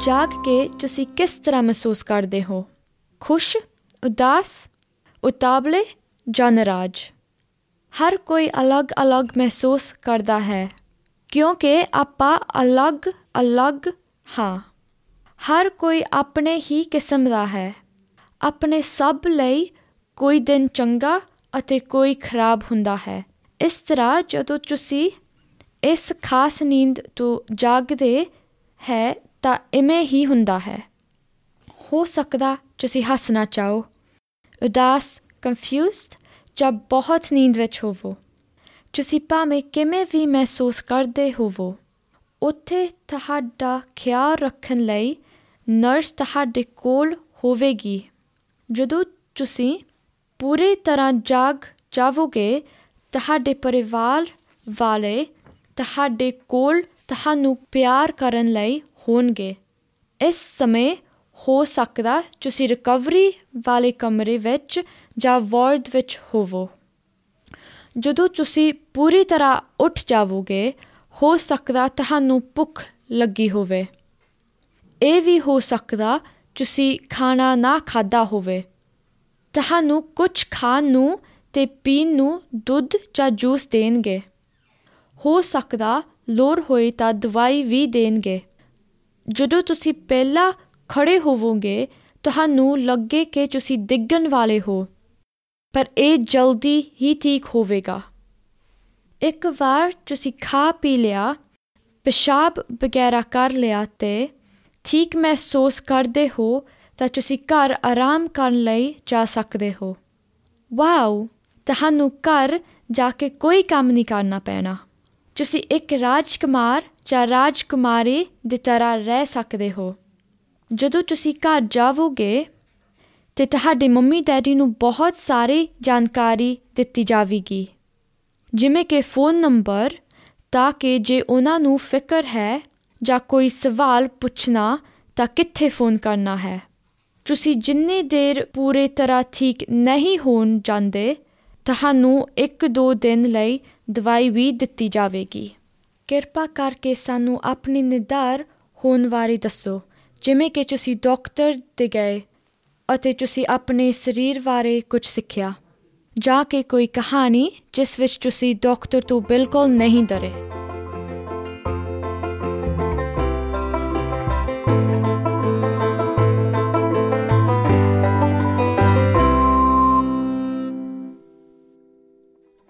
ਜਾਗ ਕੇ ਤੁਸੀਂ ਕਿਸ ਤਰ੍ਹਾਂ ਮਹਿਸੂਸ ਕਰਦੇ ਹੋ? ਖੁਸ਼, ਉਦਾਸ, ਉਤਾਵਲੇ ਜਾਂ ਨਾਰਾਜ਼? ਹਰ ਕੋਈ ਅਲੱਗ-ਅਲੱਗ ਮਹਿਸੂਸ ਕਰਦਾ ਹੈ, ਕਿਉਂਕਿ ਆਪਾਂ ਅਲੱਗ-ਅਲੱਗ ਹਾਂ। ਹਰ ਕੋਈ ਆਪਣੇ ਹੀ ਕਿਸਮ ਦਾ ਹੈ। ਆਪਣੇ ਸਭ ਲਈ ਕੋਈ ਦਿਨ ਚੰਗਾ ਅਤੇ ਕੋਈ ਖਰਾਬ ਹੁੰਦਾ ਹੈ। ਇਸ ਤਰ੍ਹਾਂ ਜਦੋਂ ਤੁਸੀਂ ਇਸ ਖਾਸ ਨੀਂਦ ਤੋਂ ਜਾਗਦੇ ਹੈ ਤਾਂ ਇਵੇਂ ਹੀ ਹੁੰਦਾ ਹੈ। ਹੋ ਸਕਦਾ ਤੁਸੀਂ ਹੱਸਣਾ ਚਾਹੋ ਉਦਾਸ ਕਨਫਿਊਜ਼ਡ ਜਾਂ ਬਹੁਤ ਨੀਂਦ ਵਿੱਚ ਹੋਵੋ। ਤੁਸੀਂ ਭਾਵੇਂ ਕਿਵੇਂ ਵੀ ਮਹਿਸੂਸ ਕਰਦੇ ਹੋਵੋ, ਉੱਥੇ ਤੁਹਾਡਾ ਖਿਆਲ ਰੱਖਣ ਲਈ ਨਰਸ ਤੁਹਾਡੇ ਕੋਲ ਹੋਵੇਗੀ। ਜਦੋਂ ਤੁਸੀਂ ਪੂਰੀ ਤਰ੍ਹਾਂ ਜਾਗ ਜਾਵੋਗੇ, ਤੁਹਾਡੇ ਪਰਿਵਾਰ ਵਾਲੇ ਤੁਹਾਡੇ ਕੋਲ ਤੁਹਾਨੂੰ ਪਿਆਰ ਕਰਨ ਲਈ ਹੋਣਗੇ। ਇਸ ਸਮੇਂ ਹੋ ਸਕਦਾ ਤੁਸੀਂ ਰਿਕਵਰੀ ਵਾਲੇ ਕਮਰੇ ਵਿੱਚ ਜਾਂ ਵਾਰਡ ਵਿੱਚ ਹੋਵੋ। ਜਦੋਂ ਤੁਸੀਂ ਪੂਰੀ ਤਰ੍ਹਾਂ ਉੱਠ ਜਾਵੋਗੇ, ਹੋ ਸਕਦਾ ਤੁਹਾਨੂੰ ਭੁੱਖ ਲੱਗੀ ਹੋਵੇ। ਇਹ ਵੀ ਹੋ ਸਕਦਾ ਤੁਸੀਂ ਖਾਣਾ ਨਾ ਖਾਦਾ ਹੋਵੇ। ਤੁਹਾਨੂੰ ਕੁਝ ਖਾਣ ਨੂੰ ਤੇ ਪੀਣ ਨੂੰ ਦੁੱਧ ਜਾਂ ਜੂਸ ਦੇਣਗੇ। ਹੋ ਸਕਦਾ ਲੋੜ ਹੋਏ ਤਾਂ ਦਵਾਈ ਵੀ ਦੇਣਗੇ। ਜਦੋਂ ਤੁਸੀਂ ਪਹਿਲਾਂ ਖੜੇ ਹੋਵੋਗੇ, ਤੁਹਾਨੂੰ ਲੱਗੇ ਕਿ ਤੁਸੀਂ ਡਿੱਗਣ ਵਾਲੇ ਹੋ, ਪਰ ਇਹ ਜਲਦੀ ਹੀ ਠੀਕ ਹੋਵੇਗਾ। ਇੱਕ ਵਾਰ ਤੁਸੀਂ ਖਾ ਪੀ ਲਿਆ, ਪਿਸ਼ਾਬ ਵਗੈਰਾ ਕਰ ਲਿਆ ਤੇ ਠੀਕ ਮਹਿਸੂਸ ਕਰਦੇ ਹੋ ਤਾਂ ਤੁਸੀਂ ਘਰ ਆਰਾਮ ਕਰਨ ਲਈ ਜਾ ਸਕਦੇ ਹੋ। ਵਾਓ! ਤੁਹਾਨੂੰ ਘਰ ਜਾ ਕੇ ਕੋਈ ਕੰਮ ਨਹੀਂ ਕਰਨਾ ਪੈਣਾ। ਤੁਸੀਂ ਇੱਕ ਰਾਜਕੁਮਾਰ ਜਾਂ ਰਾਜਕੁਮਾਰੀ ਦੀ ਤਰ੍ਹਾਂ ਰਹਿ ਸਕਦੇ ਹੋ। ਜਦੋਂ ਤੁਸੀਂ ਘਰ ਜਾਵੋਗੇ ਤੇ ਤੁਹਾਡੇ ਮੰਮੀ ਡੈਡੀ ਨੂੰ ਬਹੁਤ ਸਾਰੀ ਜਾਣਕਾਰੀ ਦਿੱਤੀ ਜਾਵੇਗੀ। ਜਿਵੇਂ ਕਿ ਫੋਨ ਨੰਬਰ, ਤਾਂ ਕਿ ਜੇ ਉਹਨਾਂ ਨੂੰ ਫਿਕਰ ਹੈ ਜਾਂ ਕੋਈ ਸਵਾਲ ਪੁੱਛਣਾ, ਤਾਂ ਕਿੱਥੇ ਫੋਨ ਕਰਨਾ ਹੈ। ਤੁਸੀਂ ਜਿੰਨੀ ਦੇਰ ਪੂਰੇ ਤਰ੍ਹਾਂ ਠੀਕ ਨਹੀਂ ਹੋਣ ਜਾਂਦੇ ਤੁਹਾਨੂੰ 1-2 ਦਿਨ ਲਈ ਦਵਾਈ ਵੀ ਦਿੱਤੀ ਜਾਵੇਗੀ। ਕਿਰਪਾ ਕਰਕੇ ਸਾਨੂੰ ਆਪਣੀ ਨਿਦਾਰ ਹੋਣ ਵਾਲੀ ਦੱਸੋ, ਜਿਵੇਂ ਕਿ ਤੁਸੀਂ ਡਾਕਟਰ ਦੇ ਗਏ ਅਤੇ ਤੁਸੀਂ ਆਪਣੇ ਸਰੀਰ ਬਾਰੇ ਕੁਝ ਸਿੱਖਿਆ, ਜਾਂ ਕਿ ਕੋਈ ਕਹਾਣੀ ਜਿਸ ਵਿੱਚ ਤੁਸੀਂ ਡਾਕਟਰ ਤੋਂ ਬਿਲਕੁਲ ਨਹੀਂ ਡਰੇ।